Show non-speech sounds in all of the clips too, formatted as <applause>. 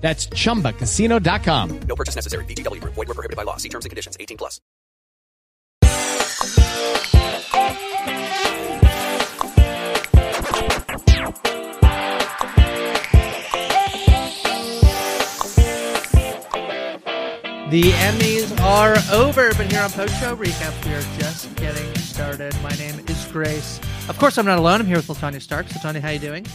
That's chumbacasino.com. No purchase necessary. VGW Group. Void where prohibited by law. See terms and conditions. 18 plus. The Emmys are over, but here on Post Show Recaps, we are just getting started. My name is Grace. Of course, I'm not alone. I'm here with LaTonya Stark. LaTonya, how are you doing?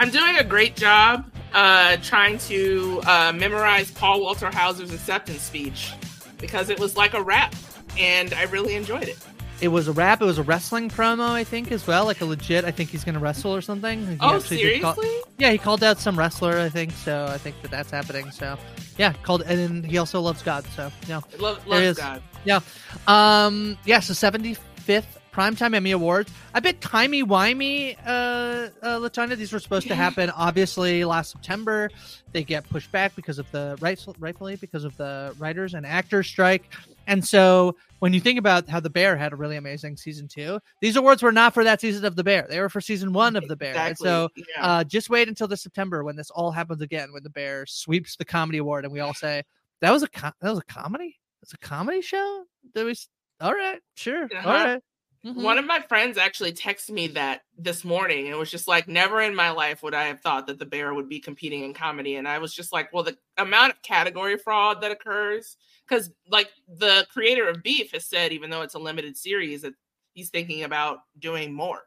I'm doing a great job uh, trying to uh, memorize Paul Walter Hauser's acceptance speech because it was like a rap, and I really enjoyed it. It was a rap. It was a wrestling promo, I think, as well. Like a legit. I think he's going to wrestle or something. He Oh, did call- seriously? yeah, he called out some wrestler, I think. So I think that that's happening. So yeah, called, and then he also loves God. So yeah, he loves. God. Yeah. Um. Yeah. So seventy fifth primetime Emmy Awards. A bit timey wimey. Uh, uh, LaTonya. These were supposed to happen obviously last September. They get pushed back because of the right, rightfully because of the writers and actors strike. And so when you think about how The Bear had a really amazing season two, these awards were not for that season of The Bear. They were for season one of The Bear. And Exactly. so yeah. uh, just wait until this September when this all happens again, when The Bear sweeps the comedy award, and we all say that was a co- that was a comedy. It's a comedy show. Did we? All right, sure. Uh-huh. All right. Mhm. One of my friends actually texted me that this morning and was just like, never in my life would I have thought that the bear would be competing in comedy. And I was just like, well, the amount of category fraud that occurs, because like the creator of Beef has said, even though it's a limited series, that he's thinking about doing more.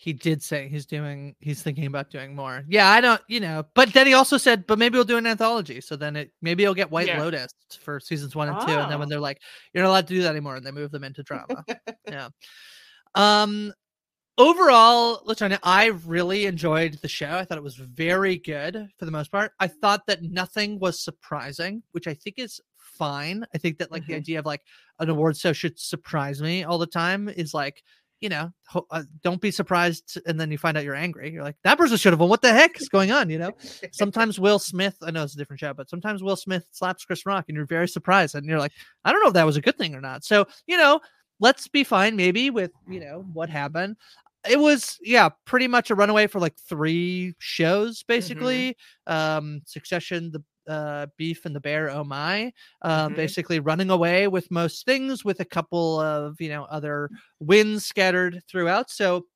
He did say he's doing. He's thinking about doing more. Yeah, I don't. You know, but then he also said, but maybe we'll do an anthology. So then it maybe he'll get White Yeah. Lotus for seasons one and two, and then when Oh. they're like, you're not allowed to do that anymore, and they move them into drama. <laughs> yeah. Um. Overall, LaTonya, I really enjoyed the show. I thought it was very good for the most part. I thought that nothing was surprising, which I think is fine. I think that like the Mhm. idea of like an award show should surprise me all the time is like, you know, ho- uh, don't be surprised and then you find out you're angry. You're like, that person should have won. What the heck is going on? You know, sometimes Will Smith, I know it's a different show, but sometimes Will Smith slaps Chris Rock and you're very surprised and you're like, I don't know if that was a good thing or not. So, you know, let's be fine maybe with, you know, what happened. It was, yeah, pretty much a runaway for like three shows, basically. Um, Succession, the uh, Beef and the Bear, oh my, uh, Mhm. basically running away with most things with a couple of, you know, other wins scattered throughout. So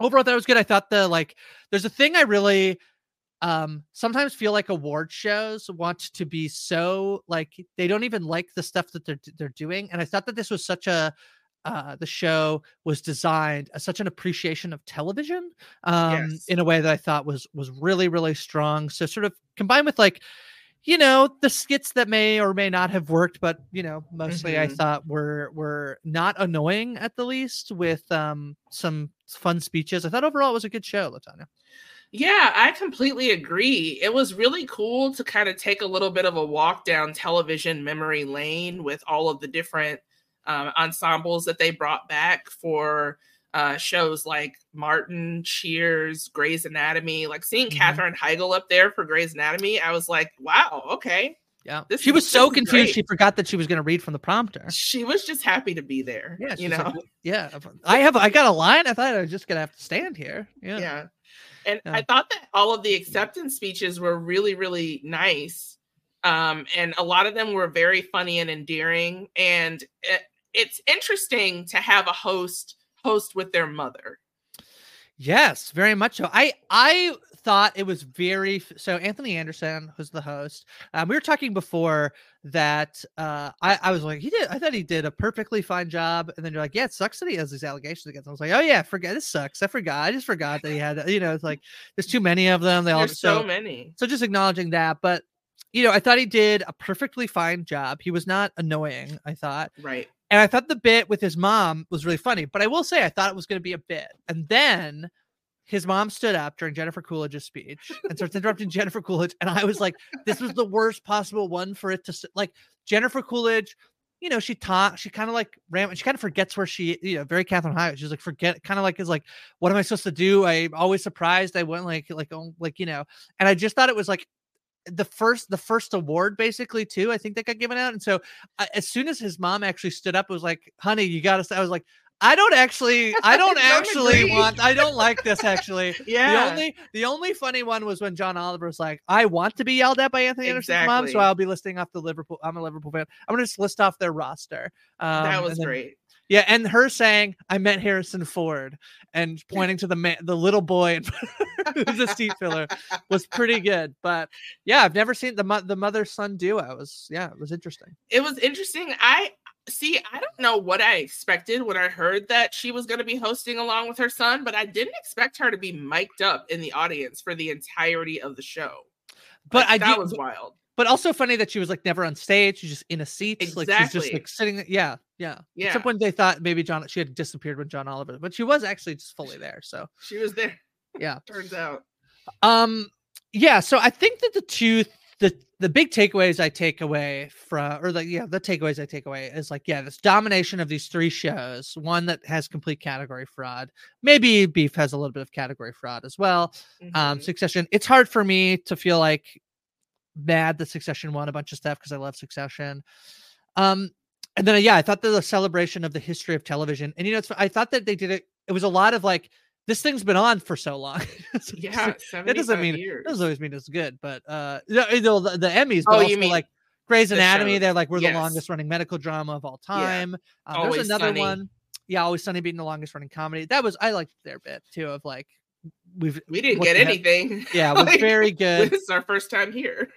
overall, that was good. I thought the like, there's a thing I really um sometimes feel like award shows want to be so like they don't even like the stuff that they're they're doing and i thought that this was such a uh the show was designed as such an appreciation of television um Yes. in a way that i thought was was really really strong so sort of combined with like you know the skits that may or may not have worked but you know mostly i Mhm. thought were were not annoying at the least with um some fun speeches i thought overall it was a good show latonya Yeah, I completely agree. It was really cool to kind of take a little bit of a walk down television memory lane with all of the different um, ensembles that they brought back for uh, shows like Martin, Cheers, Grey's Anatomy. Like seeing Mhm. Katherine Heigl up there for Grey's Anatomy, I was like, wow, okay. yeah This she was so confused great. she forgot that she was going to read from the prompter She was just happy to be there. yeah you know. like, yeah i have i got a line i thought i was just gonna have to stand here yeah, yeah. And Yeah. I thought that all of the acceptance speeches were really, really nice. Um, and a lot of them were very funny and endearing. And it, it's interesting to have a host host with their mother. Yes, very much so. I I thought it was very so. Anthony Anderson was the host. Um, we were talking before that. Uh, I I was like, he did. I thought he did a perfectly fine job. And then you're like, yeah, it sucks that he has these allegations against. Him. I was like, oh yeah, forget this sucks. I forgot. I just forgot that he had. You know, it's like there's too many of them. They <laughs> all There's so many. so just acknowledging that, but you know, I thought he did a perfectly fine job. He was not annoying. I thought. Right. And I thought the bit with his mom was really funny, but I will say I thought it was going to be a bit. And then his mom stood up during Jennifer Coolidge's speech and starts interrupting Jennifer Coolidge. And I was like, this was the worst possible one for it to s- like Jennifer Coolidge. You know, she taught, she kind of like ran, she kind of forgets where she, you know, very Katherine Heigl. She's like, forget, kind of like, is like, what am I supposed to do? I'm always surprised. I went like, like, oh, like, you know, and I just thought it was like the first the first award basically too i think that got given out and so uh, as soon as his mom actually stood up it was like honey you gotta i was like i don't actually i don't <laughs> Don't actually agree. want i don't like this actually <laughs> Yeah. the only the only funny one was when john oliver was like i want to be yelled at by anthony anderson's mom so i'll be listing off the liverpool i'm a liverpool fan i'm gonna just list off their roster um, that was great. Yeah, and her saying, "I met Harrison Ford," and <laughs> pointing to the man, the little boy, <laughs> who's a seat filler, was pretty good. But yeah, I've never seen the mo- the mother son duo. It was yeah, it was interesting. It was interesting. I see, I don't know what I expected when I heard that she was going to be hosting along with her son, but I didn't expect her to be mic'd up in the audience for the entirety of the show. But Like, I that do- was wild. But also funny that she was like never on stage. She's just in a seat, like she's just like sitting. there- Yeah, yeah. Yeah. Except when they thought maybe John she had disappeared when John Oliver, but she was actually just fully there. So She was there. yeah. <laughs> Turns out. Um, yeah. So I think that the two the the big takeaways I take away from, or the yeah, the takeaways I take away is like, yeah, this domination of these three shows. One that has complete category fraud. Maybe Beef has a little bit of category fraud as well. Um, Mhm. Succession. It's hard for me to feel like mad that Succession won a bunch of stuff because I love Succession. Um, and then yeah, I thought that the celebration of the history of television, and you know, it's I thought that they did it. It was a lot of like this thing's been on for so long. <laughs> Yeah, <laughs> that doesn't mean years. it doesn't always mean it's good, but uh, you know, the, the Emmys, Oh, but you mean like Grey's the Anatomy. They're like we're Yes. the longest running medical drama of all Yeah. time. Um, there's another Sunny. one. Yeah, always Sunny being the longest running comedy. That was I liked their bit too of like we've we didn't get anything. Yeah, it was <laughs> Like, very good. This is our first time here.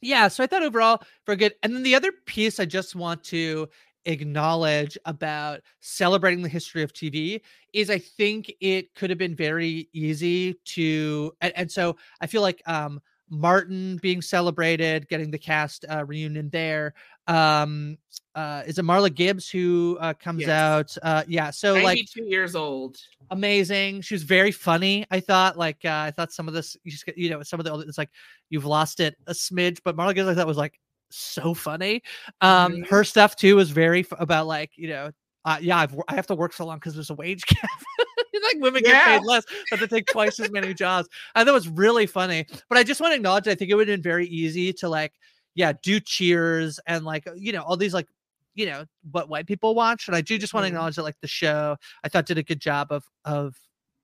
Yeah so i thought overall very good and then the other piece i just want to acknowledge about celebrating the history of tv is i think it could have been very easy to and, and so i feel like um martin being celebrated getting the cast uh, reunion there um uh is it marla gibbs who uh comes Yes. out uh yeah so like two years old. amazing. She was very funny. I thought like uh, I thought some of this you just you know some of the it's like you've lost it a smidge, but Marla Gibbs I thought was like so funny. Um, Mhm. her stuff too was very f- about like you know. Uh, yeah, I've, I have to work so long because there's a wage <laughs> gap. like women get paid less, but they take twice as many jobs. I thought it was really funny. But I just want to acknowledge, I think it would have been very easy to like, yeah, do cheers and like, you know, all these like, you know, what white people watch. And I do just want to Mhm. acknowledge that like the show, I thought did a good job of of,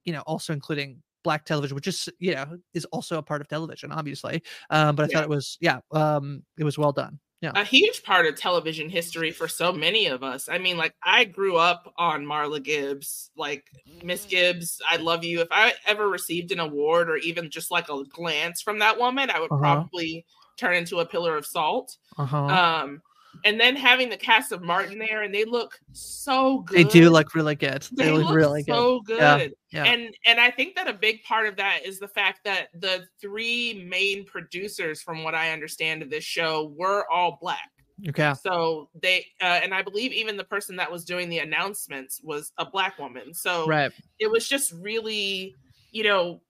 you know, also including black television, which is, you know, is also a part of television, obviously. Um, but I Yeah. thought it was, yeah, um, it was well done. Yeah. a huge part of television history for so many of us. I mean, like I grew up on Marla Gibbs, like Miss Gibbs, I love you. If I ever received an award or even just like a glance from that woman, I would Uh-huh. probably turn into a pillar of salt. Uh-huh. Um, and then having the cast of Martin there, and they look so good. They do look really good. They, They look, look really so good. good. Yeah. yeah. And and I think that a big part of that is the fact that the three main producers, from what I understand of this show, were all black. okay. So they uh, and I believe even the person that was doing the announcements was a black woman. So Right. it was just really, you know,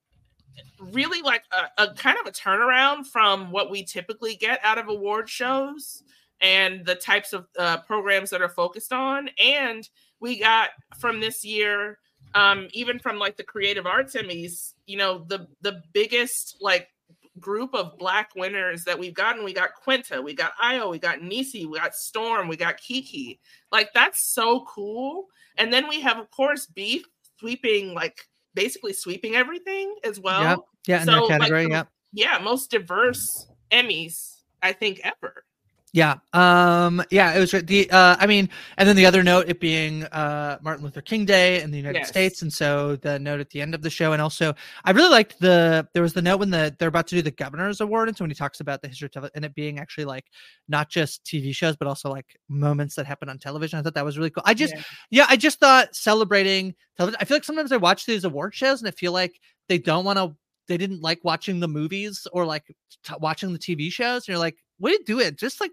really like a, a kind of a turnaround from what we typically get out of award shows and the types of uh, programs that are focused on. And we got from this year, um, even from like the creative arts Emmys, you know, the the biggest like group of black winners that we've gotten. We got Quinta, we got Ayo, we got Niecy, we got Storm, we got Keke. Like that's so cool. And then we have, of course, Beef sweeping like basically sweeping everything as well. Yep. Yeah, in So, that category. the- yeah. Yeah, most diverse Emmys I think ever. Yeah. Um, yeah, it was the uh I mean, and then the other note it being uh Martin Luther King Day in the United Yes. States. And so the note at the end of the show, and also I really liked the there was the note when the they're about to do the governor's award, and so when he talks about the history of and it being actually like not just TV shows, but also like moments that happen on television. I thought that was really cool. I just Yeah. yeah, I just thought celebrating television. I feel like sometimes I watch these award shows and I feel like they don't want to they didn't like watching the movies or like t- watching the TV shows. And you're like, what are you doing? Just like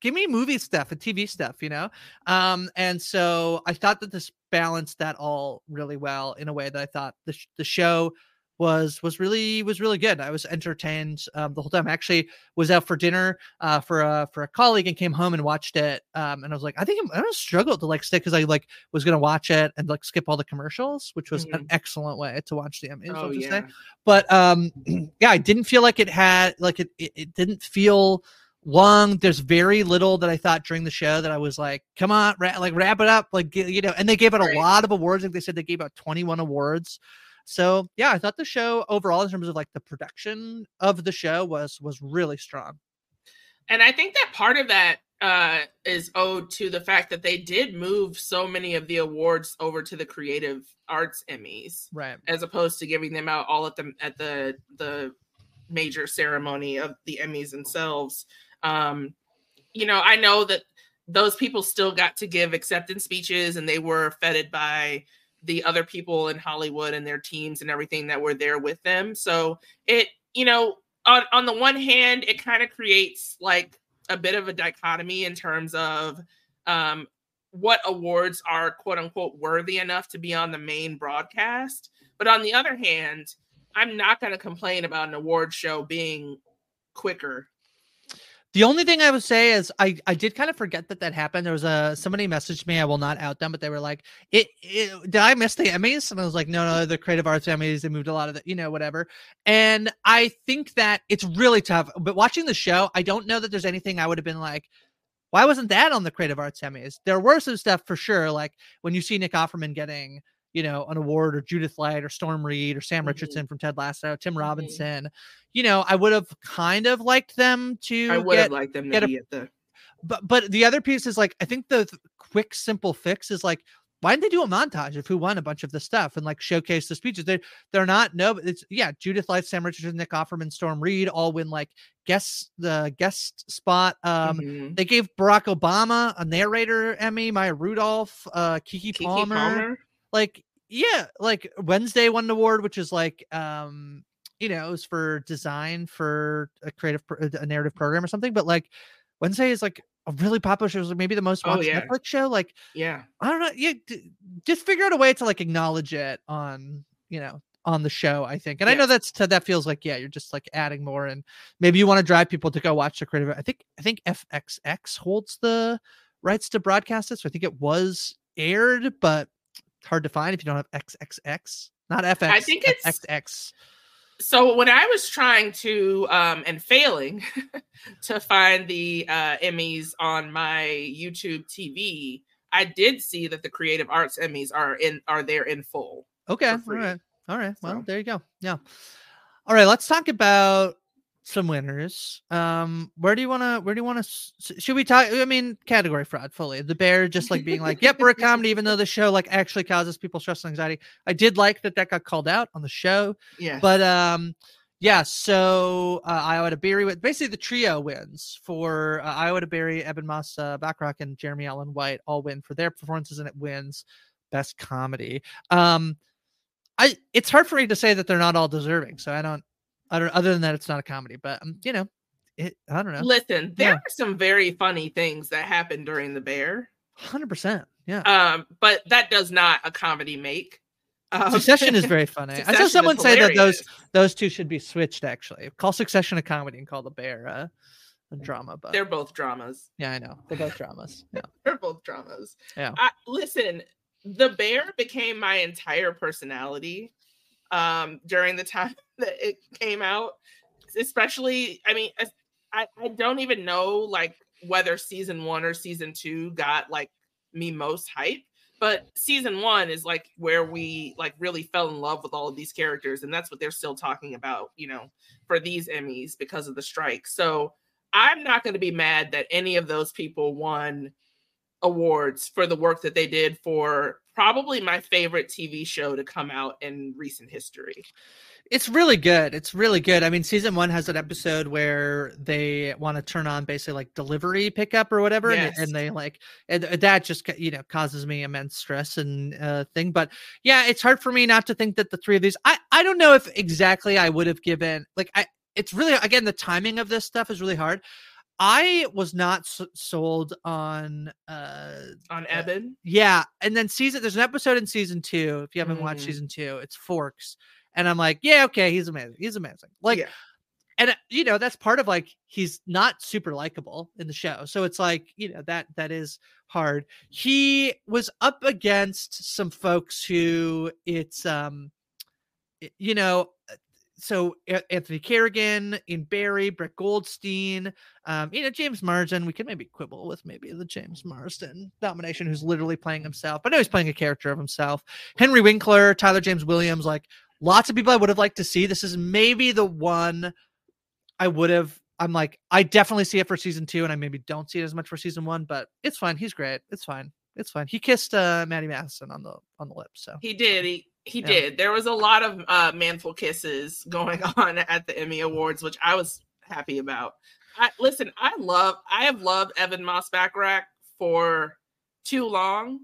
give me movie stuff and TV stuff, you know? Um, and so I thought that this balanced that all really well in a way that I thought the, sh- the show was was really was really good. I was entertained um, the whole time. I actually was out for dinner uh, for a for a colleague and came home and watched it. Um, and I was like, I think I'm, I'm gonna struggle to like stick because I like was gonna watch it and like skip all the commercials, which was an excellent way to watch the Emmys. Mm-hmm. Oh yeah. say but um <clears throat> yeah i didn't feel like it had like it, it it didn't feel long there's very little that i thought during the show that i was like come on ra- like wrap it up like you know and they gave it a Right. lot of awards like they said they gave out 21 awards so yeah i thought the show overall in terms of like the production of the show was was really strong And I think that part of that uh, is owed to the fact that they did move so many of the awards over to the creative arts Emmys, right as opposed to giving them out all at the at the the major ceremony of the Emmys themselves. Um, you know, I know that those people still got to give acceptance speeches, and they were feted by the other people in Hollywood and their teams and everything that were there with them. So it, you know, on on the one hand, it kind of creates like a bit of a dichotomy in terms of um, what awards are quote unquote worthy enough to be on the main broadcast. But on the other hand, I'm not going to complain about an award show being quicker. The only thing I would say is I I did kind of forget that that happened. There was a somebody messaged me. I will not out them, but they were like, "It, it did I miss the Emmys?" And I was like, "No, no, the Creative Arts Emmys. They moved a lot of the, you know, whatever." And I think that it's really tough. But watching the show, I don't know that there's anything I would have been like, "Why wasn't that on the Creative Arts Emmys?" There were some stuff for sure, like when you see Nick Offerman getting. You know, an award or Judith Light or Storm Reed or Sam Mhm. Richardson from Ted Lasso, Tim Mhm. Robinson. You know, I would have kind of liked them to I would get have liked them to get a- be at the. but but the other piece is like I think the th- quick simple fix is like why didn't they do a montage of who won a bunch of the stuff and like showcase the speeches? They're they're not no, but it's yeah, Judith Light, Sam Richardson, Nick Offerman, Storm Reed all win like guest the guest spot. Um Mhm. they gave Barack Obama a narrator Emmy, Maya Rudolph, uh Keke, Keke Palmer. Palmer. Like yeah, like Wednesday won an award, which is like um you know, it was for design for a creative pro- a narrative program or something, but like Wednesday is like a really popular show, it's like maybe the most Oh, watched yeah. Netflix show. Like Yeah. I don't know, yeah, d- just figure out a way to like acknowledge it on you know on the show. I think, and I know that's that feels like yeah, you're just like adding more, and maybe you want to drive people to go watch the creative. I think I think FXX holds the rights to broadcast it, so I think it was aired, but hard to find if you don't have XXX, not FX. I think it's- XX. so when I was trying to um and failing <laughs> to find the uh Emmys on my YouTube TV, I did see that the Creative Arts Emmys are in are there in full. Okay. All right. All right. Well, So- there you go. Yeah. All right. Let's talk about some winners. Um, where do you want to? Where do you want to? Should we talk? I mean, category fraud fully. The bear just like being like, "Yep, we're a comedy," even though the show like actually causes people stress and anxiety. I did like that that got called out on the show, Yeah. but um, Yeah, so uh, Ayo Edebiri with basically the trio wins for uh, Iowa to Berry, Ebon Moss, uh, Bachrach, and Jeremy Allen White all win for their performances, and it wins best comedy. Um, I it's hard for me to say that they're not all deserving, so I don't, I don't. Other than that, it's not a comedy, but um, you know, it. I don't know. Listen, there Yeah. are some very funny things that happened during the bear. Hundred percent. Yeah. Um, but that does not a comedy make. Um, Succession is very <laughs> funny. I saw someone say that those those two should be switched. Actually, call Succession a comedy and call the Bear uh, a drama. But They're both dramas. yeah, I know they're both dramas. Yeah, <laughs> They're both dramas. yeah. I, listen, the bear became my entire personality um, during the time <laughs> that it came out. Especially, I mean, I, I don't even know like whether season one or season two got like me most hype, but season one is like where we like really fell in love with all of these characters, and that's what they're still talking about, you know, for these Emmys because of the strike. So I'm not going to be mad that any of those people won awards for the work that they did for probably my favorite TV show to come out in recent history. It's really good. It's really good. I mean, season one has an episode where they want to turn on basically like delivery pickup or whatever, and, Yes. and they like and that just you know causes me immense stress and uh, thing. But yeah, it's hard for me not to think that the three of these. I I don't know if exactly I would have given like I. It's really again the timing of this stuff is really hard. I was not s- sold on uh On Ebon, yeah, and then season there's an episode in season two. If you haven't watched Mhm. season two, it's Forks, and I'm like, yeah, okay, he's amazing. He's amazing. Like, Yeah. and uh, you know that's part of like he's not super likable in the show, so it's like you know that that is hard. He was up against some folks who it's um, you know. So Anthony Carrigan in Barry, Brett Goldstein, um, you know, James Marsden, we could maybe quibble with maybe the James Marsden nomination, who's literally playing himself, but no, he's playing a character of himself. Henry Winkler, Tyler James Williams, like lots of people I would have liked to see. This is maybe the one I would have. I'm like, I definitely see it for season two, and I maybe don't see it as much for season one, but it's fine. He's great. It's fine. It's fine. He kissed uh Matty Matheson on the on the lips. So he did. He he Yeah. did. There was a lot of uh, manful kisses going <laughs> on at the Emmy Awards, which I was happy about. I listen. I love. I have loved Ebon Moss Bachrach for too long.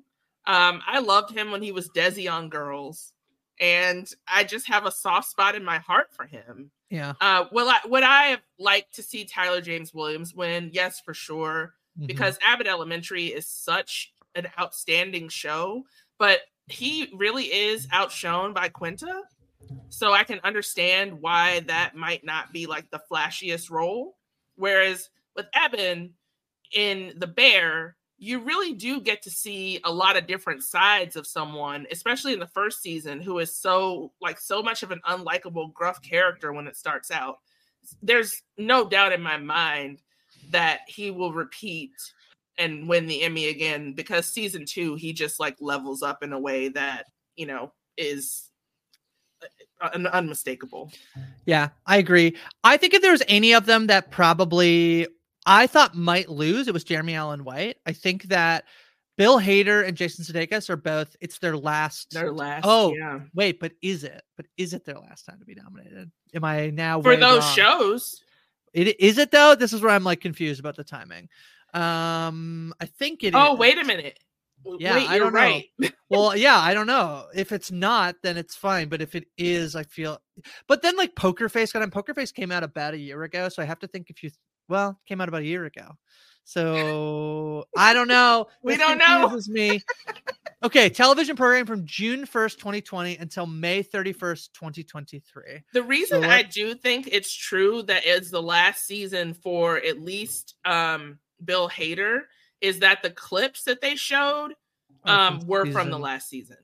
Um, I loved him when he was Desi on Girls, and I just have a soft spot in my heart for him. yeah. Uh, will I would I have liked to see Tyler James Williams win? Yes, for sure. Mhm. Because Abbott Elementary is such an outstanding show, but he really is outshone by Quinta. So I can understand why that might not be like the flashiest role. Whereas with Ebon in The Bear, you really do get to see a lot of different sides of someone, especially in the first season, who is so like so much of an unlikable, gruff character when it starts out. There's no doubt in my mind that he will repeat and win the Emmy again because season two, he just like levels up in a way that, you know, is uh, un- unmistakable. Yeah, I agree. I think if there was any of them that probably I thought might lose, it was Jeremy Allen White. I think that Bill Hader and Jason Sudeikis are both. It's their last. Their last. Oh, yeah. wait, but is it? But is it their last time to be nominated? Am I now For those wrong? shows, It is it though. This is where I'm like confused about the timing. Um, I think it. Oh, is. wait a minute. Yeah, Wait, I you're don't know. well, yeah, I don't know. If it's not, then it's fine. But if it is, I feel. But then, like Poker Face got on. Poker Face came out about a year ago, so I have to think if you. Well, came out about a year ago, so I don't know. <laughs> We This don't know. Me. Okay, television program from June first, twenty twenty, until May thirty first, twenty twenty three. The reason So I do think it's true that it's the last season for at least um, Bill Hader is that the clips that they showed um, were from the last season.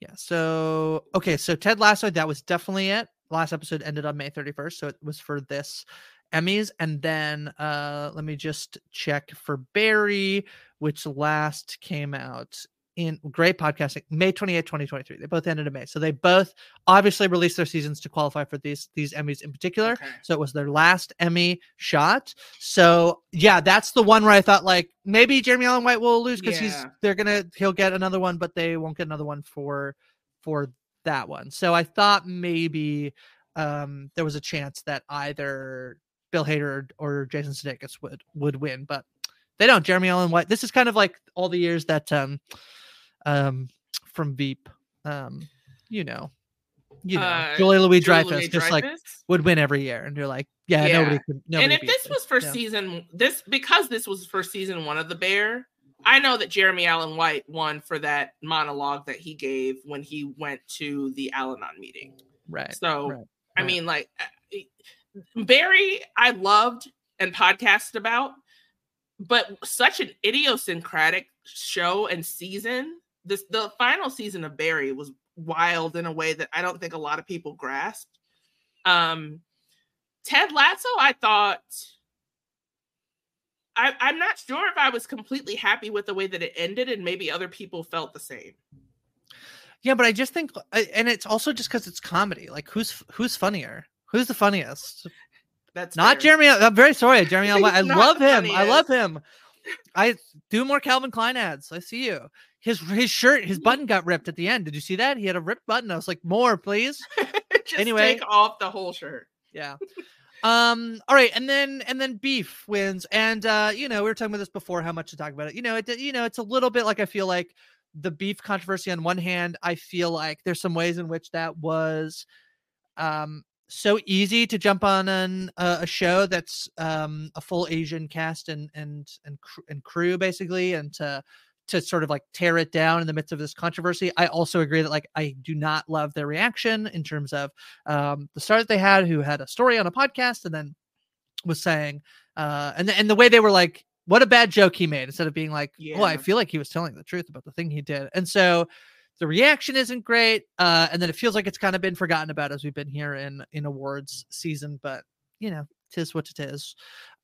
Yeah. So okay, so Ted Lasso, that was definitely it. Last episode ended on May 31st, so it was for this Emmys. And then uh let me just check for Barry, which last came out in great podcasting, May 28th, 2023. They both ended in May. So they both obviously released their seasons to qualify for these these Emmys in particular. Okay. So it was their last Emmy shot. So yeah, that's the one where I thought like maybe Jeremy Allen White will lose because he's they're gonna he'll get another one, but they won't get another one for for that one. So I thought maybe um, there was a chance that either Bill Hader or, or Jason Sudeikis would would win, but they don't. Jeremy Allen White. This is kind of like all the years that um, um, from Veep, um, you know, you know, Uh, Julia Louis Dreyfus just like would win every year, and you're like, yeah, nobody could. Nobody and if this was for Yeah. season this because this was for season one of the bear i know that jeremy allen white won for that monologue that he gave when he went to the al-anon meeting right, so right, i right. mean like uh, barry i loved and podcasted about but such an idiosyncratic show and season this the final season of barry was wild in a way that i don't think a lot of people grasped um ted lasso i thought I, i'm not sure if i was completely happy with the way that it ended and maybe other people felt the same Yeah, but I just think, and it's also just because it's comedy. Like, who's who's funnier? Who's the funniest? that's Not fair. Jeremy. I'm very sorry, Jeremy. <laughs> I love the him. I love him. I do more Calvin Klein ads. I see you. His his shirt, his button got ripped at the end. Did you see that? He had a ripped button. I was like, more, please. <laughs> Just Anyway. take off the whole shirt Yeah. Um. All right, and then and then beef wins, and uh, you know we were talking about this before. How much to talk about it? You know, it you know it's a little bit like I feel like the beef controversy. On one hand, I feel like there's some ways in which that was, um, so easy to jump on an, uh, a show that's um a full Asian cast and and and cr- and crew basically, and to to sort of like tear it down in the midst of this controversy. I also agree that like I do not love their reaction in terms of um, the star that they had who had a story on a podcast and then was saying uh, and the, and the way they were like what a bad joke he made instead of being like oh I feel like he was telling the truth about the thing he did and so the reaction isn't great uh, and then it feels like it's kind of been forgotten about as we've been here in in awards season but you know tis what it is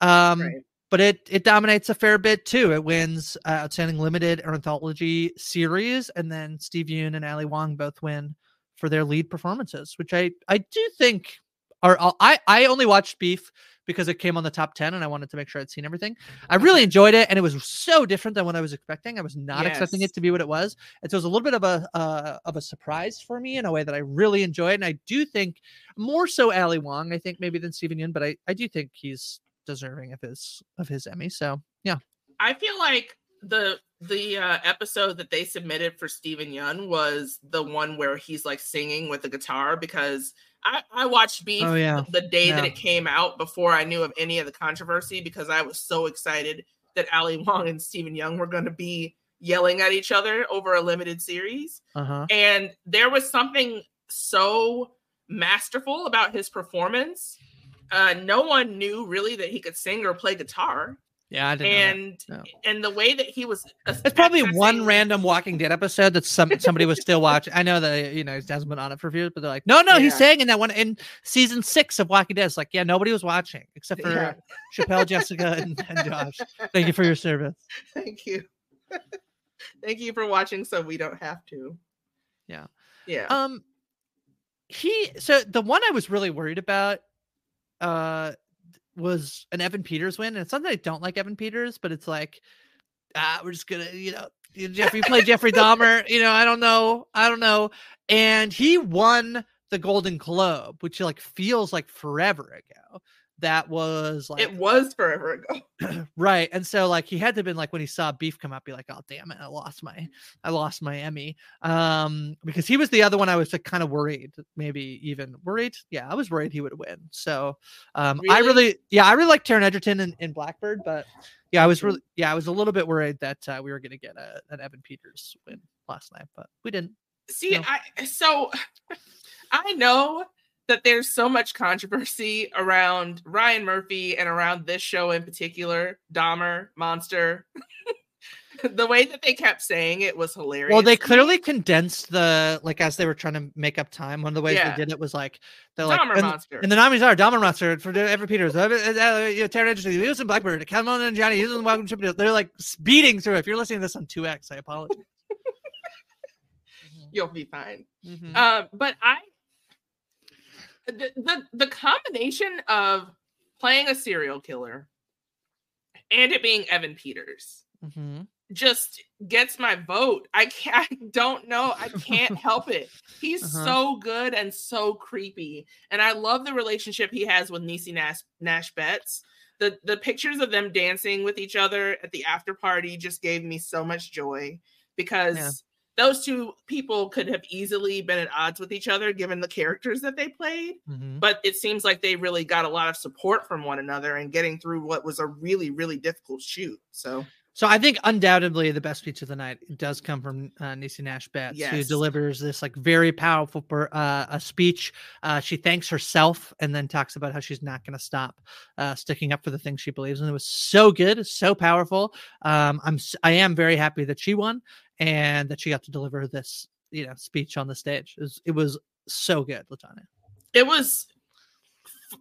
um Right. but it it dominates a fair bit too. It wins uh, outstanding limited or anthology series, and then Steve Yeun and Ali Wong both win for their lead performances, which I I do think are I I only watched Beef because it came on the top ten, and I wanted to make sure I'd seen everything. I <laughs> really enjoyed it, and it was so different than what I was expecting. I was not expecting it to be what it was, and so it was a little bit of a uh, of a surprise for me in a way that I really enjoyed, and I do think more so Ali Wong, I think maybe than Steven Yeun, but I I do think he's deserving of his of his Emmy. So yeah, I feel like the the uh, episode that they submitted for Steven Yeun was the one where he's like singing with the guitar because I, I watched Beef Oh, yeah. the day that it came out before I knew of any of the controversy because I was so excited that Ali <laughs> Wong and Steven Yeun were going to be yelling at each other over a limited series. uh huh. And there was something so masterful about his performance. Uh, no one knew really that he could sing or play guitar Yeah, I didn't. know and No. and the way that he was It's probably one random Walking Dead episode that some somebody was still watching. I know that you know he hasn't been on it for years, but they're like, no, no, he's saying in that one in season six of Walking Dead. It's like, yeah, nobody was watching except for Yeah. Chappelle, Jessica, and, and Josh. Thank you for your service. <laughs> thank you <laughs> thank you for watching so we don't have to Yeah. yeah Um, he so the one I was really worried about, uh, was an Evan Peters win, and that I don't like Evan Peters, but it's like, ah, we're just gonna, you know, Jeffrey play Jeffrey Dahmer, you know, I don't know, I don't know, and he won the Golden Globe, which like feels like forever ago. That was like it was forever ago <laughs> <clears throat> right and so like he had to have been like when he saw beef come up be like oh damn it i lost my i lost my emmy um because he was the other one i was like, kind of worried maybe even worried yeah i was worried he would win so um i Really? really yeah i really like Taron Egerton in, in blackbird but yeah i was really yeah i was a little bit worried that uh, we were to get a, an evan peters win last night but we didn't see No. i so <sighs> i know that there's so much controversy around ryan murphy and around this show in particular dahmer monster <laughs> the way that they kept saying it was hilarious well they clearly condensed the like as they were trying to make up time one of the ways Yeah. they did it was like they're like Dahmer and- monster And the nominees are Dahmer Monster for Evan Peters, uh, uh, uh, you know, Taron he was in Blackbird, Kumail Nanjiani, he was in Welcome to Chippendale. They're like speeding through. If you're listening to this on 2X, I apologize. <laughs> you'll be fine Mhm. Um, but I the, the the combination of playing a serial killer and it being Evan Peters Mm-hmm. just gets my vote. I can't I don't know. I <laughs> can't help it. He's Uh-huh. so good and so creepy. And I love the relationship he has with Niecy Nash Nash Betts. The the pictures of them dancing with each other at the after party just gave me so much joy because Yeah. Those two people could have easily been at odds with each other given the characters that they played Mm-hmm. but it seems like they really got a lot of support from one another and getting through what was a really really difficult shoot so So I think undoubtedly the best speech of the night does come from uh, Niecy Nash Betts, who delivers this like very powerful per, uh, a speech. Uh, she thanks herself and then talks about how she's not going to stop uh, sticking up for the things she believes in. It was so good, so powerful. Um, I'm I am very happy that she won and that she got to deliver this you know speech on the stage. It was, it was so good, LaTonya. it was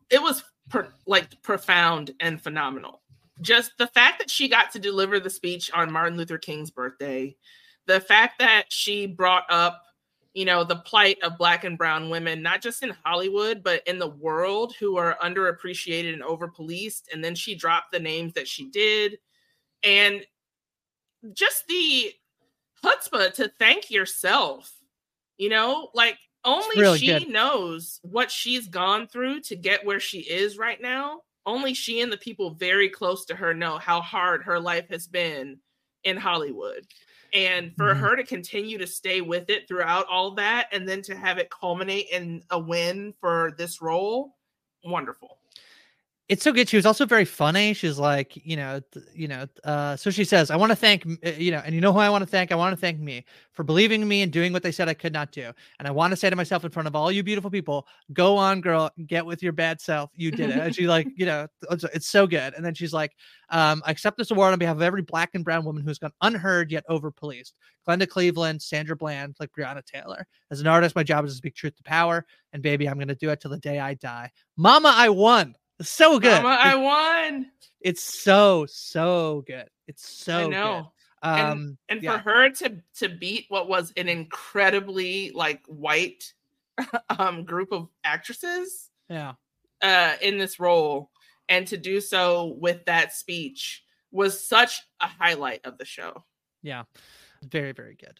it was per, like profound and phenomenal just the fact that she got to deliver the speech on martin luther king's birthday the fact that she brought up you know the plight of black and brown women not just in hollywood but in the world who are underappreciated and overpoliced and then she dropped the names that she did and just the chutzpah to thank yourself you know like only really she good. knows what she's gone through to get where she is right now only she and the people very close to her know how hard her life has been in hollywood and for Mhm. her to continue to stay with it throughout all that and then to have it culminate in a win for this role wonderful it's so good. She was also very funny. She's like, you know, th- you know. Uh, so she says, "I want to thank, uh, you know, and you know who I want to thank. I want to thank me for believing in me and doing what they said I could not do. And I want to say to myself in front of all you beautiful people, go on, girl, get with your bad self. You did it." and she like, you know, it's, it's so good. And then she's like, um, "I accept this award on behalf of every black and brown woman who's gone unheard yet over policed. Glenda Cleveland, Sandra Bland, like Breonna Taylor. As an artist, my job is to speak truth to power. And baby, I'm to do it till the day I die. Mama, I won." So good. Mama, I won it's so so good. It's so i know good. and, Um, and yeah. for her to to beat what was an incredibly like white <laughs> um group of actresses yeah, uh in this role and to do so with that speech was such a highlight of the show yeah, very very good.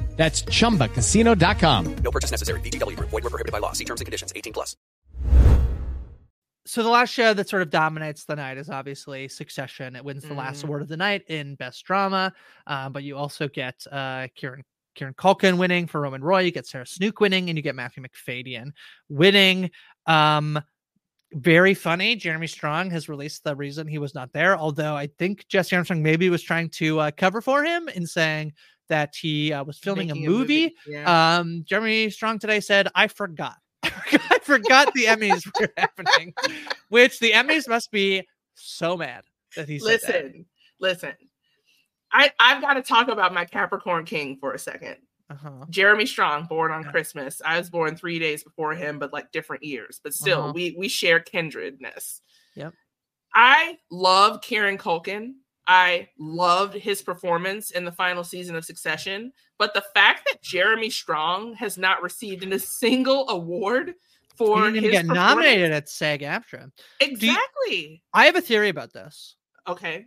That's chumbacasino.com. No purchase necessary. VGW Group. Void where prohibited by law. See terms and conditions. 18 plus. So the last show that sort of dominates the night is obviously Succession. It wins the last Mhm. award of the night in best drama, uh, but you also get uh, Kieran Kieran Culkin winning for Roman Roy. You get Sarah Snook winning, and you get Matthew Macfadyen winning. Um, very funny. Jeremy Strong has released the reason he was not there, although I think Jesse Armstrong maybe was trying to uh, cover for him in saying that he uh, was filming Making a movie. Yeah. Um, Jeremy Strong today said, "I forgot. <laughs> I forgot the Emmys were <laughs> happening," which the Emmys must be so mad that he said that. listen listen I, I've got to talk about my Capricorn King for a second. Uh-huh. Jeremy Strong, born on Yeah. Christmas. I was born three days before him, but like different years. But still, Uh-huh. we we share kindredness. Yep. I love Kieran Culkin. I loved his performance in the final season of Succession, but the fact that Jeremy Strong has not received in a single award for he didn't get nominated at SAG-AFTRA. Exactly. I have a theory about this. Okay.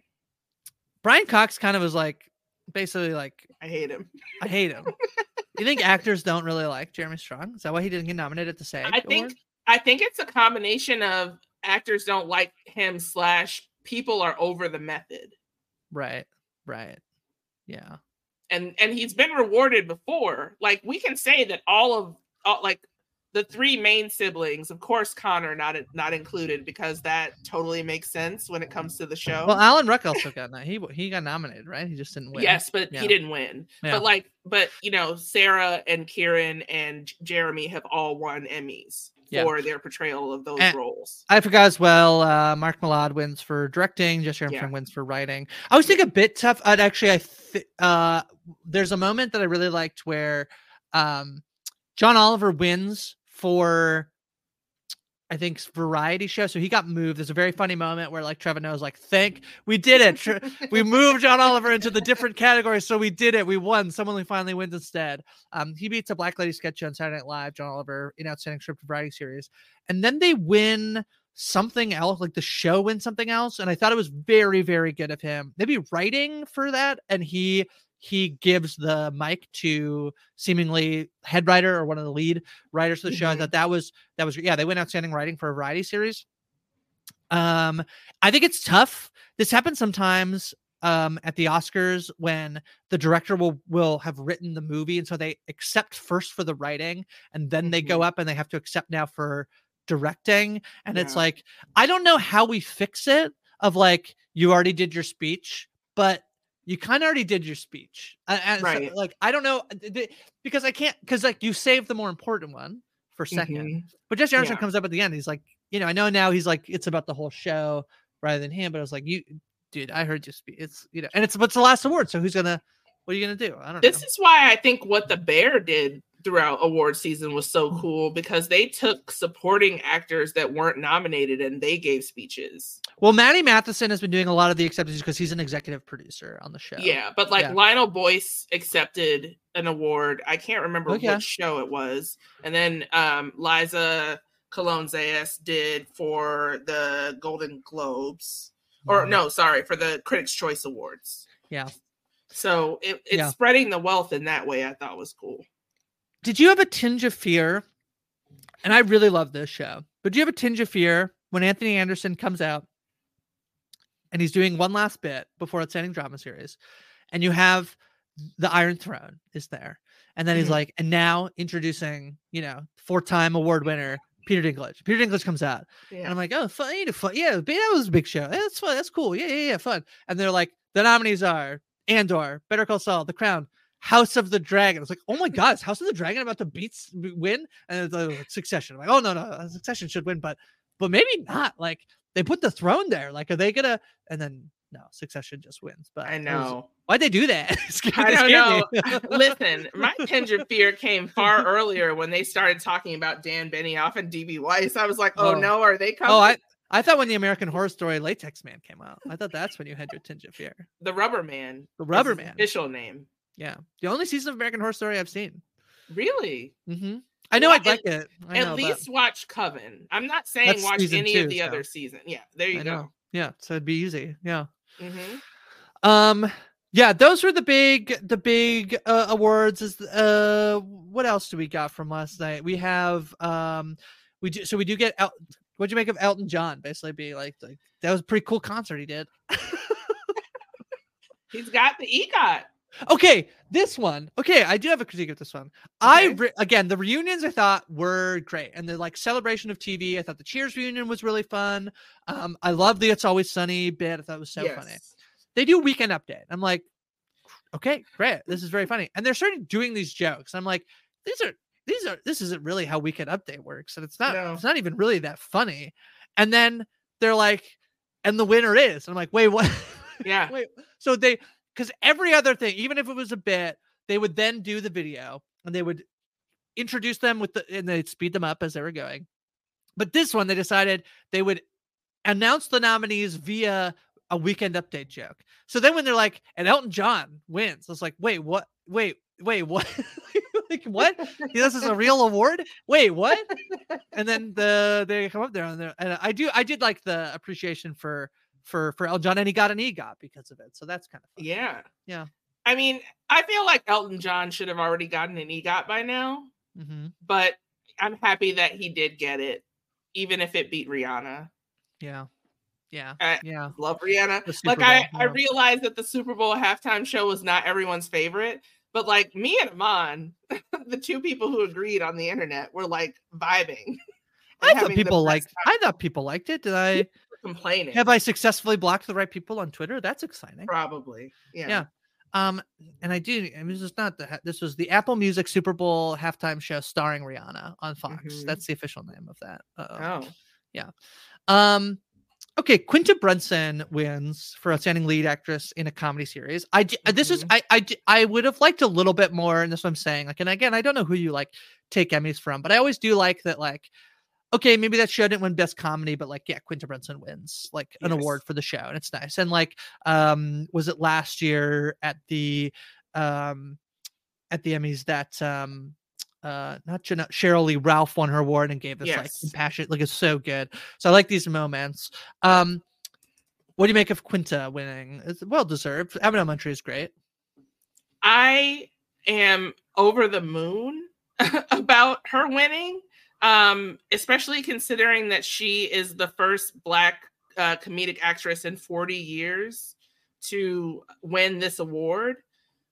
Brian Cox kind of was like, basically like, I hate him. I hate him. <laughs> you think actors don't really like Jeremy Strong? Is that why he didn't get nominated at the SAG? I think Award? I think it's a combination of actors don't like him slash people are over the method. Right. Right. Yeah. and and he's been rewarded before. Like we can say that all of all, like the three main siblings, of course, Connor not not included because that totally makes sense when it comes to the show. Well, Alan Ruck also got no- he he got nominated, right? He just didn't win. Yes, but Yeah. he didn't win. Yeah. But like, but you know, Sarah and Kieran and Jeremy have all won Emmys Yeah. for their portrayal of those And- roles. I forgot as well. Uh, Mark Mylod wins for directing. Jesse Armstrong wins for writing. I was thinking a bit tough. I'd actually, I th- uh, there's a moment that I really liked where um, John Oliver wins for, I think, variety show. So he got moved. There's a very funny moment where like Trevor Noah's, like, thank we did it. We <laughs> moved John Oliver into the different categories, so we did it. We won. Someone who finally wins instead. Um, he beats a Black Lady sketch on Saturday Night Live. John Oliver in Outstanding Script Variety Series, and then they win something else like the show wins something else and i thought it was very very good of him maybe writing for that and he he gives the mic to seemingly head writer or one of the lead writers of the show i Mhm. thought that was that was yeah they went outstanding writing for a variety series. Um i think it's tough. This happens sometimes um at the oscars when the director will will have written the movie and so they accept first for the writing and then they go up and they have to accept now for directing and it's like i don't know how we fix it of like you already did your speech but you kind of already did your speech and so, Right. like i don't know uh, because i can't because like you saved the more important one for 2nd Mhm. but jesse armstrong Yeah. comes up at the end he's like you know i know now he's like it's about the whole show rather than him but i was like you dude i heard you speak it's you know and it's but it's the last award so who's gonna what are you gonna do i don't know. This know is why I think what the Bear did throughout award season was so cool because they took supporting actors that weren't nominated and they gave speeches. well Matty Matheson has been doing a lot of the acceptances because he's an executive producer on the show Yeah, but like Yeah. Lionel Boyce accepted an award. I can't remember Okay. which show it was. And then um Liza Colón-Zayas did for the Golden Globes. Or Mhm. no, sorry, for the Critics' Choice Awards. yeah So it, it's Yeah. spreading the wealth in that way. I thought was cool. Did you have a tinge of fear? And I really love this show, but do you have a tinge of fear when Anthony Anderson comes out and he's doing one last bit before Outstanding Drama Series, and you have the Iron Throne is there, and then he's Mhm. like, and now introducing, you know, four-time award winner Peter Dinklage. Peter Dinklage comes out, and I'm like, oh, fun, you know, fun. yeah, that was a big show. That's fun. That's cool. Yeah, yeah, yeah, fun. And they're like, the nominees are Andor, Better Call Saul, The Crown, House of the Dragon. It's like, oh my <laughs> god, is House of the Dragon about to beat win? And it's like, Succession. I'm like, oh no, no, uh, Succession should win, but but maybe not. Like they put the throne there. Like, are they gonna? And then no, Succession just wins. But I it was- know. why'd they do that? <laughs> I <laughs> don't know. Listen, my tinge of fear came far earlier when they started talking about Dan Benioff and DB Weiss. I was like, oh, Oh. no, are they coming? oh, I I thought when the American Horror Story Latex Man came out, I thought that's when you had your tinge of fear. the Rubber Man. The Rubber Man. Official name. Yeah, the only season of American Horror Story I've seen. Really? hmm I know Well, I'd like it. I At know, but least watch Coven. I'm not saying That's watch any two, of the so- other season. Yeah, there you I go. know. Yeah, so it'd be easy. Yeah. hmm Um. Yeah, those were the big, the big uh, awards. Is uh, what else do we got from last night? We have um, we do so we do get. El- What'd you make of Elton John? Basically, be like, like that was a pretty cool concert he did. <laughs> He's got the EGOT. Okay, this one. Okay, I do have a critique of this one. I re- again the reunions I thought were great, and the like celebration of TV. I thought the Cheers reunion was really fun. Um, I love the It's Always Sunny bit. I thought it was so funny. They do Weekend Update. I'm like, okay, great. This is very funny, and they're starting doing these jokes. I'm like, these are these are this isn't really how Weekend Update works, and it's not No. it's not even really that funny. And then they're like, and the winner is. I'm like, wait, what? Yeah. <laughs> Wait, so they because every other thing, even if it was a bit, they would then do the video and they would introduce them with the and they'd speed them up as they were going. But this one, they decided they would announce the nominees via a weekend update joke. So then when they're like, and Elton John wins, I was like, wait, what? Wait, wait, what? <laughs> like what? This is a real award? Wait, what? And then the they come up there and, and I do I did like the appreciation for for for Elton John and he got an EGOT because of it. So that's kind of fun. Yeah. Yeah. I mean, I feel like Elton John should have already gotten an EGOT by now, Mm-hmm. but I'm happy that he did get it, even if it beat Rihanna. Yeah. Yeah. I yeah. love Rihanna. Like Super I, Bowl, I realized that the Super Bowl halftime show was not everyone's favorite, but like me and Amon, <laughs> the two people who agreed on the internet, were like vibing. I thought people liked I thought people liked it. Did I complaining. have I successfully blocked the right people on Twitter? That's exciting. Probably. Yeah. Yeah. Um, and I do. I mean, this is not the. This was the Apple Music Super Bowl halftime show starring Rihanna on Fox. Mhm. That's the official name of that. Uh-oh. Oh. Yeah. Um. Okay, Quinta Brunson wins for outstanding lead actress in a comedy series. I d- this is I I I would have liked a little bit more, and that's what I'm saying. Like, and again, I don't know who you like take Emmys from, but I always do like that. Like, okay, maybe that show didn't win best comedy, but like, yeah, Quinta Brunson wins like an Yes. award for the show, and it's nice. And like, um, was it last year at the um at the Emmys that um uh not Jeanette, Sheryl Lee Ralph won her award and gave this like Yes. compassionate like it's so good. So I like these moments. Um what do you make of Quinta winning? It's well deserved. Abbott Elementary is great. I am over the moon <laughs> about her winning, um, especially considering that she is the first Black uh, comedic actress in 40 years to win this award.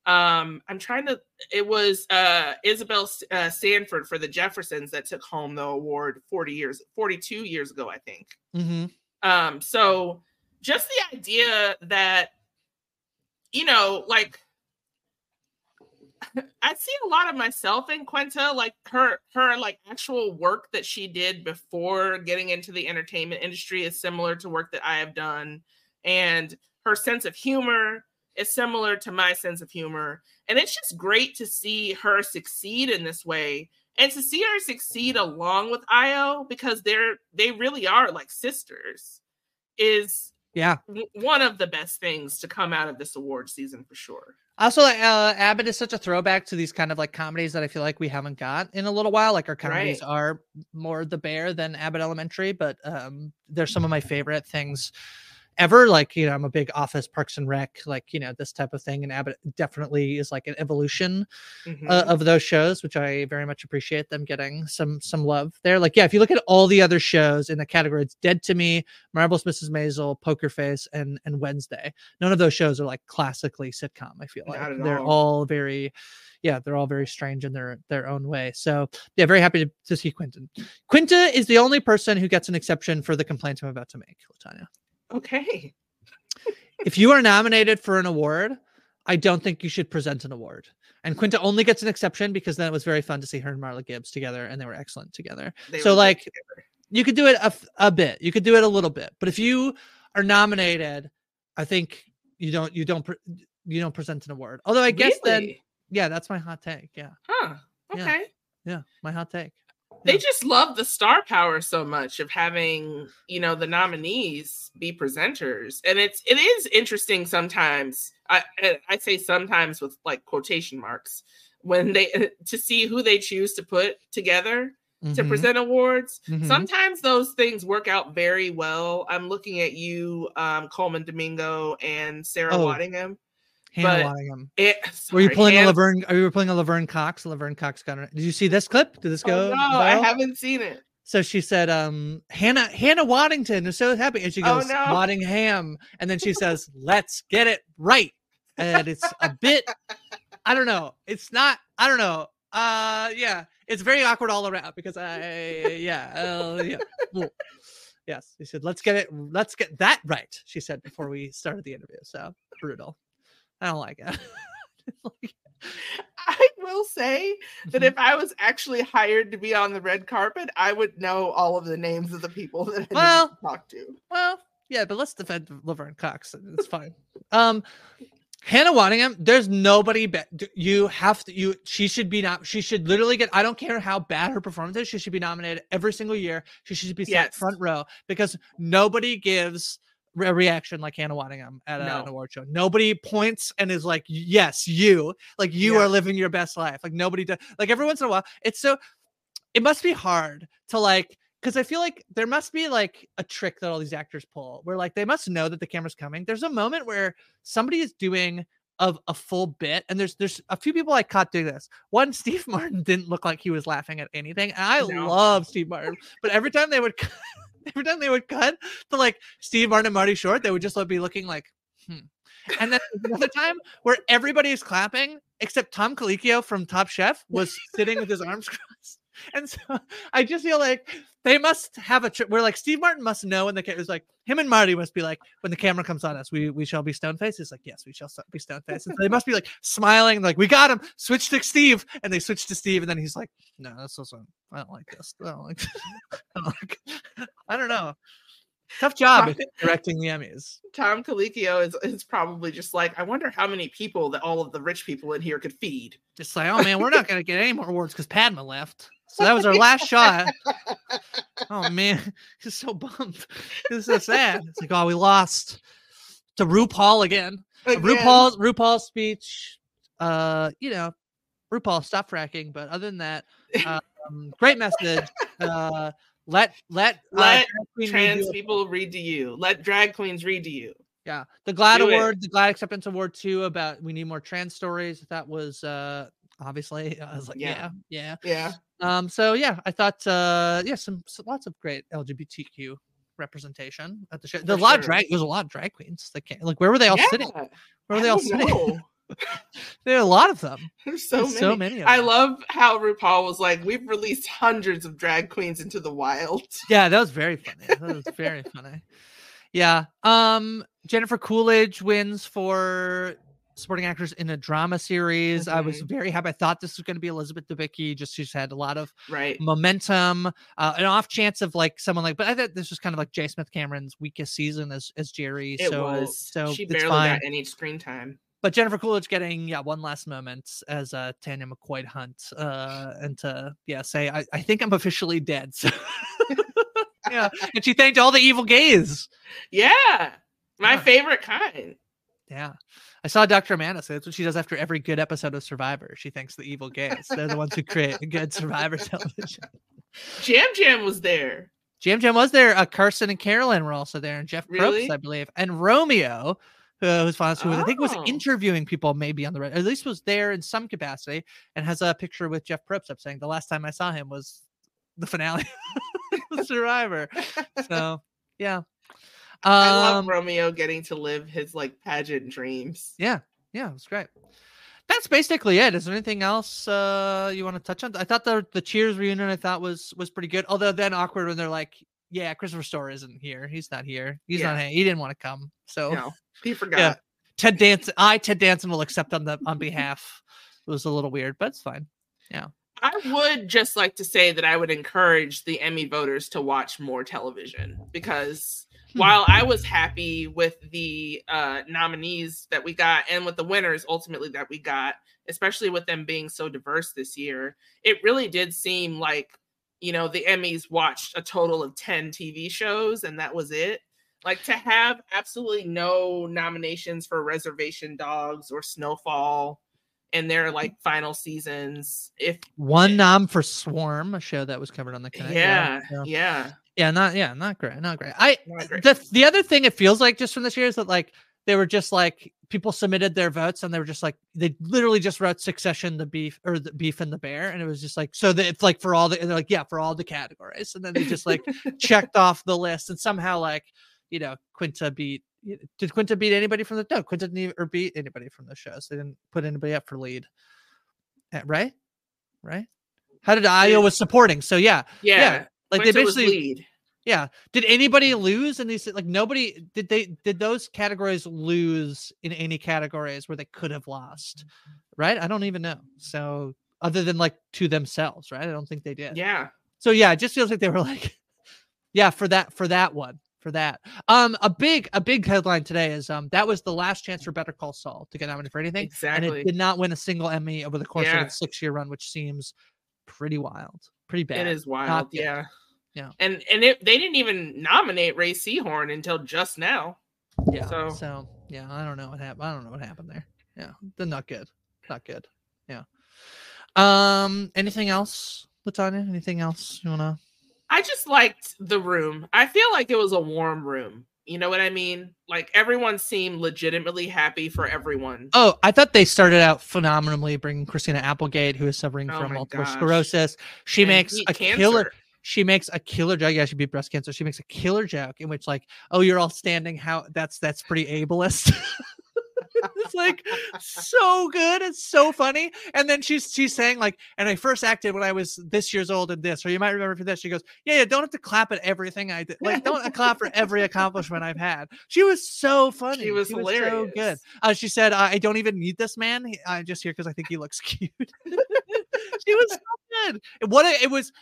Um, I'm trying to. It was uh, Isabel uh, Sanford for the Jeffersons that took home the award 40 years, 42 years ago, I think. Mm-hmm. Um, so just the idea that, you know, like I see a lot of myself in Quinta, like her her like actual work that she did before getting into the entertainment industry is similar to work that I have done. And her sense of humor is similar to my sense of humor. And it's just great to see her succeed in this way and to see her succeed along with Ayo because they're they really are like sisters is Yeah. one of the best things to come out of this award season for sure. Also, uh, Abbott is such a throwback to these kind of like comedies that I feel like we haven't got in a little while. Like our comedies Right. are more the bear than Abbott Elementary, but um, they're some of my favorite things ever. Like you know, I'm a big Office, Parks and Rec, like you know this type of thing, and Abbott definitely is like an evolution Mhm. uh, of those shows, which I very much appreciate them getting some some love there. Like, yeah, if you look at all the other shows in the category, it's Dead to Me, Marvelous Mrs. Maisel, Poker Face, and and Wednesday. None of those shows are like classically sitcom. I feel like Not at they're all. all very, yeah, they're all very strange in their their own way. So yeah, very happy to, to see Quentin. Quinta is the only person who gets an exception for the complaints I'm about to make, LaTonya Okay. if you are nominated for an award, I don't think you should present an award. And Quinta only gets an exception because then it was very fun to see her and Marla Gibbs together, and they were excellent together. They so, like, you could do it a, a bit. You could do it a little bit, but if you are nominated, I think you don't you don't pre- you don't present an award. Although I guess then, yeah, that's my hot take. Yeah, Huh. Yeah. Okay. yeah, my hot take. They just love the star power so much of having, you know, the nominees be presenters. And it's it is interesting sometimes. I I- say sometimes with like quotation marks when they <laughs> to see who they choose to put together to Mhm. present awards. Mhm. Sometimes those things work out very well. I'm looking at you, um, Colman Domingo and Sarah Oh, Waddingham. Hannah but Waddingham. It, Were you sorry, pulling a Laverne? Are you pulling a Laverne Cox? Laverne Cox got it. Did you see this clip? Did this go? Oh, no, I haven't seen it. So she said, um, Hannah, Hannah Waddington is so happy. And she Oh, goes, no. Waddingham. And then she says, let's get it right. And it's a bit, I don't know. It's not, I don't know. Uh, yeah, it's very awkward all around because I, yeah, uh, yeah. Yes, she said, let's get it, let's get that right. She said before we started the interview. So brutal. I don't like it. <laughs> I will say that Mhm. if I was actually hired to be on the red carpet, I would know all of the names of the people <laughs> that I Well, to talk to. Well, yeah, but let's defend Laverne Cox. It's fine. Um, Hannah Waddingham, there's nobody. Be- you have to. You. She should be not. She should literally get. I don't care how bad her performance is. She should be nominated every single year. She should be Yes. front row because nobody gives re- reaction like Hannah Waddingham at a- an award show. Nobody points and is like, "Yes, you." Like you Yeah. are living your best life. Like nobody does. Like every once in a while, it's so. It must be hard to like because I feel like there must be like a trick that all these actors pull where like they must know that the camera's coming. There's a moment where somebody is doing of a full bit, and there's there's a few people I caught doing this. One, <laughs> Steve Martin didn't look like he was laughing at anything. And I No. love Steve Martin, but every time they would <laughs> <laughs> every time they would cut to like Steve Martin and Marty Short, they would just be looking like, hmm. And then another time where everybody is clapping except Tom Colicchio from Top Chef was sitting with his arms <laughs> crossed. And so I just feel like they must have a trip We're like Steve Martin must know when the camera is like him and Marty must be like when the camera comes on us, we we shall be stone faced. It's like yes, we shall be stone faced. And so they must be like smiling, like we got him. Switch to Steve, and they switch to Steve, and then he's like, no, that's also I don't like this. I don't like. <laughs> I don't, like <laughs> I don't know. Tough job think, directing the Emmys. Tom Colicchio is, is probably just like, I wonder how many people that all of the rich people in here could feed. Just like, oh man, we're not gonna get any more awards because Padma left. So that was our last shot. <laughs> Oh man, <laughs> he's so bummed. It's so sad. It's like, oh, we lost to RuPaul again. Again. RuPaul's RuPaul's speech. Uh, you know, RuPaul stop fracking. But other than that, <laughs> um, great message. Uh, let let uh, Let read trans you- people read to you. Let drag queens read to you. Yeah, the GLAAD Do it. award, the GLAAD acceptance award too. About we need more trans stories. That was uh obviously I was like, yeah, Yeah. yeah. Yeah. Um, so yeah, I thought uh yeah, some, some lots of great LGBTQ representation at the show. There's a lot of drag. There's a lot of drag queens. That came, like where were they all sitting? Where were I they all sitting? <laughs> there are a lot of them. <laughs> There's so There's many. so many I them. love how RuPaul was like, we've released hundreds of drag queens into the wild. <laughs> Yeah, that was very funny. That was very funny. Yeah. Um Jennifer Coolidge wins for supporting actors in a drama series. I was very happy. I thought this was going to be Elizabeth Debicki. Just she's had a lot of Right. momentum. Uh, an off chance of like someone like, but I thought this was kind of like J. Smith-Cameron's weakest season as as Gerri. It so was. so she barely fine. got any screen time. But Jennifer Coolidge getting yeah one last moment as uh, Tanya McQuoid-Hunt uh, and to yeah say I, I think I'm officially dead. <laughs> So <laughs> yeah, and she thanked all the evil gays. Yeah. My Yeah. favorite kind. Yeah. I saw Dr. Amanda say that's what she does after every good episode of Survivor. She thanks the evil gays. They're the ones who create good Survivor <laughs> television. Jam Jam was there. Jam Jam was there. Uh, Carson and Carolyn were also there, and Jeff Really? Probst, I believe, and Romeo, who who's who was, I think was Oh. interviewing people maybe on the red, at least was there in some capacity, and has a picture with Jeff Probst up saying the last time I saw him was the finale <laughs> of Survivor. So yeah, I love Um, Romeo getting to live his like pageant dreams. Yeah, yeah, it was great. That's basically it. Is there anything else uh you want to touch on? I thought the the Cheers reunion I thought was was pretty good. Although then awkward when they're like, "Yeah, Christopher Store isn't here. He's not here. He's Yeah. not. He didn't want to come." So No, he <laughs> forgot. yeah, Ted Danson. I Ted Danson will accept on the on behalf. It was a little weird, but it's fine. Yeah. I would just like to say that I would encourage the Emmy voters to watch more television because. While I was happy with the uh, nominees that we got and with the winners ultimately that we got, especially with them being so diverse this year, it really did seem like, you know, the Emmys watched a total of 10 TV shows and that was it. Like to have absolutely no nominations for Reservation Dogs or Snowfall in their like final seasons. If One nom for Swarm, a show that was covered on the Connect. yeah, so- yeah. Yeah, not yeah, not great, not great. I Not great. the the other thing it feels like just from this year is that like they were just like people submitted their votes and they were just like they literally just wrote Succession, the beef or the beef and the bear, and it was just like so that it's like for all the they're like yeah for all the categories, and then they just like <laughs> checked off the list and somehow like you know Quinta beat. Did Quinta beat anybody from the no? Quinta didn't even, or beat anybody from the shows. They didn't put anybody up for lead, Uh, right? Right? How did Ayo was supporting? So yeah, Yeah, like they basically lead. yeah. Did anybody lose in these? Like nobody did. They did those categories lose in any categories where they could have lost, right? I don't even know. So other than like to themselves, right? I don't think they did. Yeah. So yeah, it just feels like they were <laughs> like, yeah, for that for that one for that. Um, a big a big headline today is um that was the last chance for Better Call Saul to get nominated for anything, and Exactly. it did not win a single Emmy over the course Yeah. of its six year run, which seems pretty wild, pretty bad. It is Not wild. good. Yeah. And and it, they didn't even nominate Rhea Seehorn until just now. Yeah. So- So, yeah, I don't know what happened. I don't know what happened there. Yeah, they're not good. Not good. Yeah. Um. Anything else, LaTonya? Anything else you wanna? I just liked the room. I feel like it was a warm room. You know what I mean? Like everyone seemed legitimately happy for everyone. Oh, I thought they started out phenomenally, bringing Christina Applegate, who is suffering Oh from multiple gosh. sclerosis. She And makes a killer. She makes a killer joke. Yeah, she beat breast cancer. She makes a killer joke in which, like, oh, you're all standing. How that's that's pretty ableist. <laughs> it's like so good. It's so funny. And then she's she's saying like, and I first acted when I was this years old and this, or you might remember for this. She goes, yeah, yeah, don't have to clap at everything I did. Like, don't <laughs> clap for every accomplishment I've had. She was so funny. She was so good. Uh, she said, I don't even need this man. I'm just here because I think he looks <laughs> cute. she was so good. What a, it was.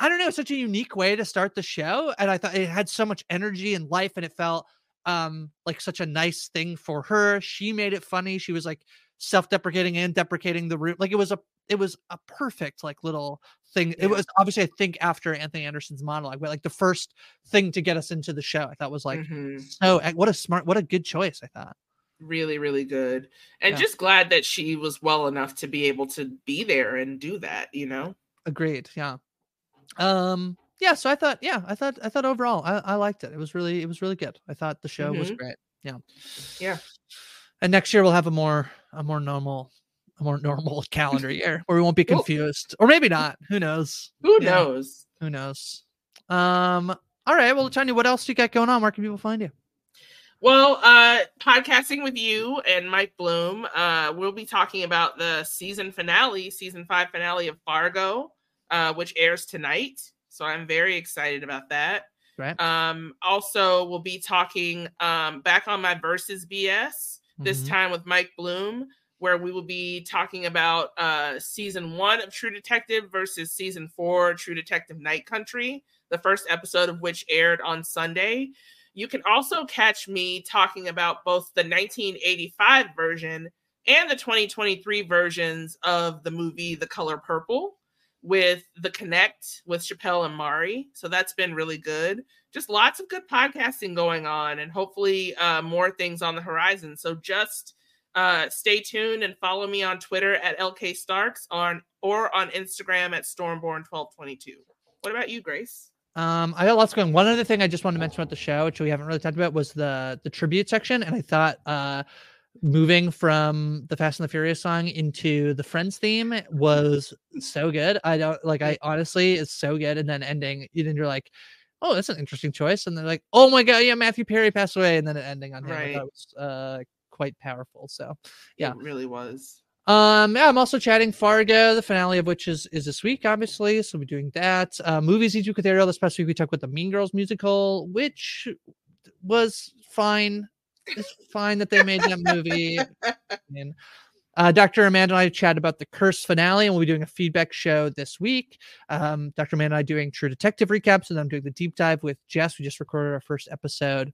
I don't know, such a unique way to start the show. And I thought it had so much energy and life, and it felt um like such a nice thing for her. She made it funny. She was like self-deprecating and deprecating the room. Like it was a it was a perfect like little thing. It was obviously I think after Anthony Anderson's monologue, but like the first thing to get us into the show. I thought was like Mhm. so what a smart what a good choice, I thought. Really, really good. And Yeah. just glad that she was well enough to be able to be there and do that, you know? Agreed. Yeah. Um. Yeah. So I thought. Yeah. I thought. I thought overall, I, I liked it. It was really. It was really good. I thought the show was Mhm. great. Yeah. Yeah. And next year we'll have a more a more normal a more <laughs> normal calendar year where we won't be confused, or maybe not. Who knows? Who Yeah. knows? Who knows? Um. All right. Well, Tanya, what else do you got going on? Where can people find you? Well, uh, podcasting with you and Mike Bloom, uh, we'll be talking about the season finale, season five finale of Fargo, uh, which airs tonight. So I'm very excited about that. Right. Um, also, we'll be talking um, back on my versus BS this Mhm. time with Mike Bloom, where we will be talking about uh, season one of True Detective versus season four True Detective Night Country, the first episode of which aired on Sunday. You can also catch me talking about both the 1985 version and the 2023 versions of the movie The Color Purple with The Connect with Chappelle and Mari. So that's been really good. Just lots of good podcasting going on and hopefully uh, more things on the horizon. So just uh, stay tuned and follow me on Twitter at LK Starks on or on Instagram at Stormborn1222. What about you, Grace? Um, I got lots going. One other thing I just wanted to mention about the show, which we haven't really talked about, was the the tribute section. And I thought uh moving from the Fast and the Furious song into the Friends theme was so good. I don't like I honestly it's so good. And then ending, and then you're like, oh, that's an interesting choice. And they're like, oh my god, yeah, Matthew Perry passed away, and then ending on him. Right. it was uh quite powerful. So yeah. It really was. Um, yeah, I'm also chatting Fargo, the finale of which is is this week, obviously. So we're doing that. Uh, movies each week with Ariel. This past week we talked about the Mean Girls musical, which was fine. It's fine that they made that movie. And, uh, Dr. Amanda and I chat about the Curse finale, and we'll be doing a feedback show this week. Um, Dr. Amanda and I doing True Detective recaps, and I'm doing the deep dive with Jess. We just recorded our first episode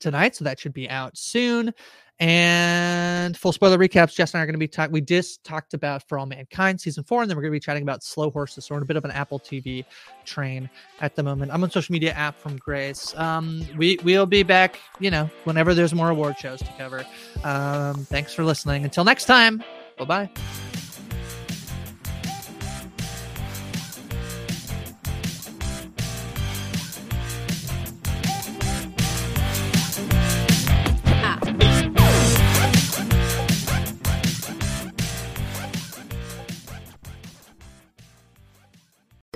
tonight, so that should be out soon. And full spoiler recaps. Jess and I are going to be talking. We just talked about For All Mankind season four, and then we're going to be chatting about Slow Horses. So we're on a bit of an Apple TV train at the moment. I'm on social media app from Grace. Um, we we'll be back, you know, whenever there's more award shows to cover. Um, thanks for listening. Until next time. Bye bye.